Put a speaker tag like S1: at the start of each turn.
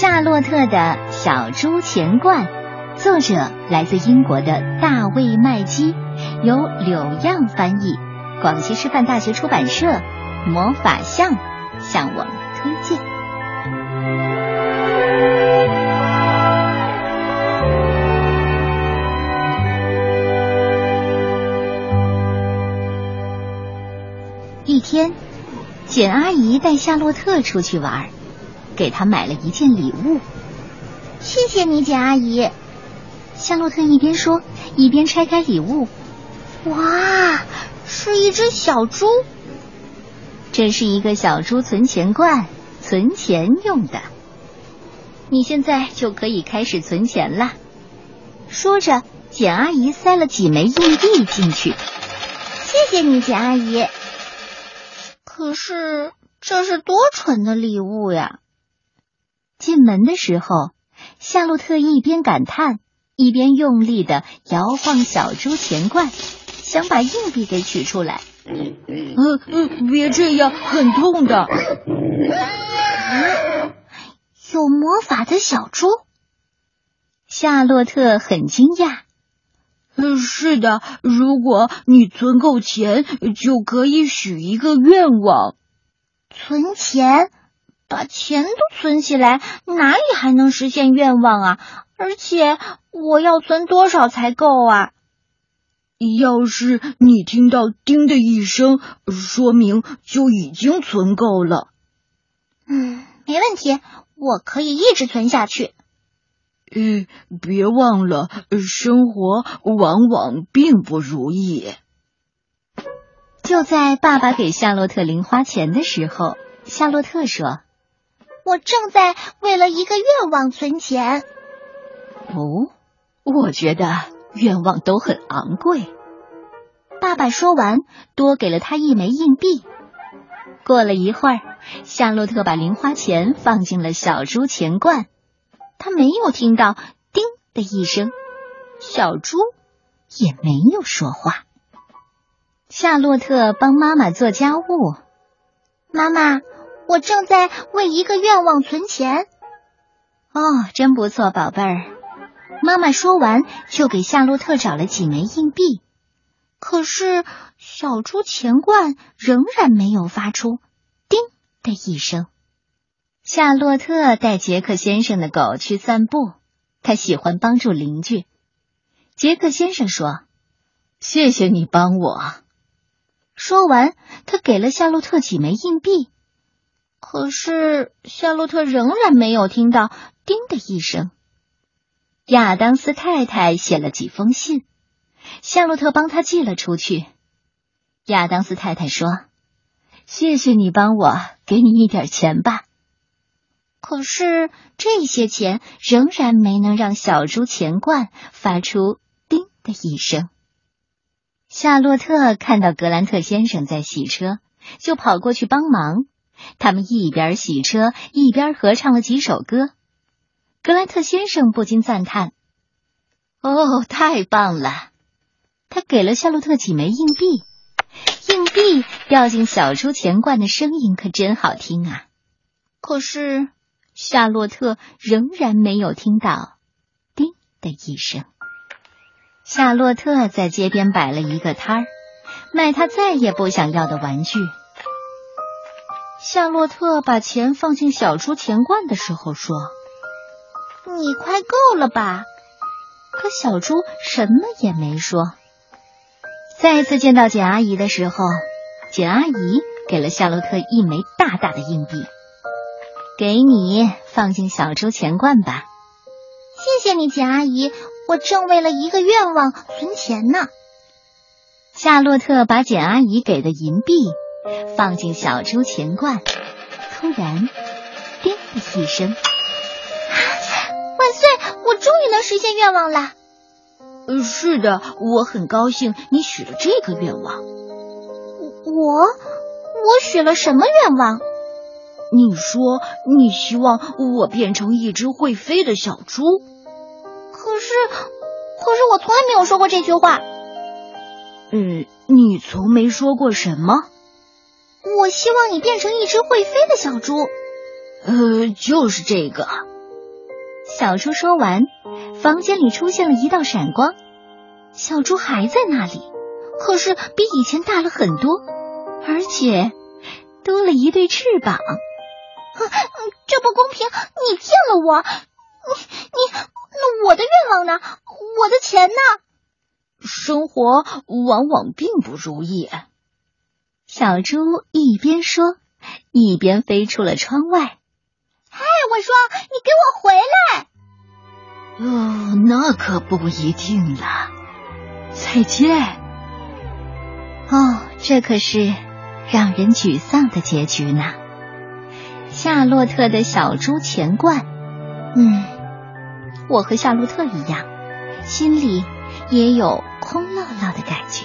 S1: 夏洛特的小猪钱罐，作者来自英国的大卫麦基，由柳样翻译，广西师范大学出版社魔法象向我们推荐。一天，简阿姨带夏洛特出去玩。给他买了一件礼物，
S2: 谢谢你，简阿姨。
S1: 夏洛特一边说，一边拆开礼物。
S2: 哇，是一只小猪！
S1: 这是一个小猪存钱罐，存钱用的。你现在就可以开始存钱了。说着，简阿姨塞了几枚硬币进去。
S2: 谢谢你，简阿姨。可是这是多蠢的礼物呀！
S1: 进门的时候，夏洛特一边感叹，一边用力的摇晃小猪钱罐，想把硬币给取出来。
S3: 嗯嗯，别这样，很痛的。
S2: 有魔法的小猪，
S1: 夏洛特很惊讶。
S3: 嗯，是的，如果你存够钱，就可以许一个愿望。
S2: 存钱。把钱都存起来，哪里还能实现愿望啊？而且我要存多少才够啊？
S3: 要是你听到“叮”的一声，说明就已经存够了。
S2: 嗯，没问题，我可以一直存下去。
S3: 嗯，别忘了，生活往往并不如意。
S1: 就在爸爸给夏洛特零花钱的时候，夏洛特说。
S2: 我正在为了一个愿望存钱。
S1: 哦，我觉得愿望都很昂贵。爸爸说完，多给了他一枚硬币。过了一会儿，夏洛特把零花钱放进了小猪钱罐，他没有听到“叮”的一声，小猪也没有说话。夏洛特帮妈妈做家务，
S2: 妈妈。我正在为一个愿望存钱。
S1: 哦，真不错，宝贝儿。妈妈说完，就给夏洛特找了几枚硬币。
S2: 可是小猪钱罐仍然没有发出“叮”的一声。
S1: 夏洛特带杰克先生的狗去散步，他喜欢帮助邻居。杰克先生说：“谢谢你帮我。”说完，他给了夏洛特几枚硬币。
S2: 可是夏洛特仍然没有听到“叮”的一声。
S1: 亚当斯太太写了几封信，夏洛特帮他寄了出去。亚当斯太太说：“谢谢你帮我，给你一点钱吧。”可是这些钱仍然没能让小猪钱罐发出“叮”的一声。夏洛特看到格兰特先生在洗车，就跑过去帮忙。他们一边洗车，一边合唱了几首歌。格兰特先生不禁赞叹：“哦，太棒了！”他给了夏洛特几枚硬币，硬币掉进小猪钱罐的声音可真好听啊！可是夏洛特仍然没有听到“叮”的一声。夏洛特在街边摆了一个摊儿，卖他再也不想要的玩具。夏洛特把钱放进小猪钱罐的时候说：“
S2: 你快够了吧？”
S1: 可小猪什么也没说。再次见到简阿姨的时候，简阿姨给了夏洛特一枚大大的硬币，给你放进小猪钱罐吧。
S2: 谢谢你，简阿姨，我正为了一个愿望存钱呢。
S1: 夏洛特把简阿姨给的银币。放进小猪钱罐，突然，叮的一声，
S2: 万岁！我终于能实现愿望啦。
S3: 呃，是的，我很高兴你许了这个愿望。
S2: 我，我许了什么愿望？
S3: 你说你希望我变成一只会飞的小猪。
S2: 可是，可是我从来没有说过这句话。
S3: 嗯，你从没说过什么？
S2: 我希望你变成一只会飞的小猪。
S3: 呃，就是这个。
S1: 小猪说完，房间里出现了一道闪光，小猪还在那里，可是比以前大了很多，而且多了一对翅膀。
S2: 这不公平！你骗了我！你你，那我的愿望呢？我的钱呢？
S3: 生活往往并不如意。
S1: 小猪一边说，一边飞出了窗外。
S2: 嗨，我说，你给我回来！
S3: 哦，那可不一定了。再见。
S1: 哦，这可是让人沮丧的结局呢。夏洛特的小猪钱罐，嗯，我和夏洛特一样，心里也有空落落的感觉。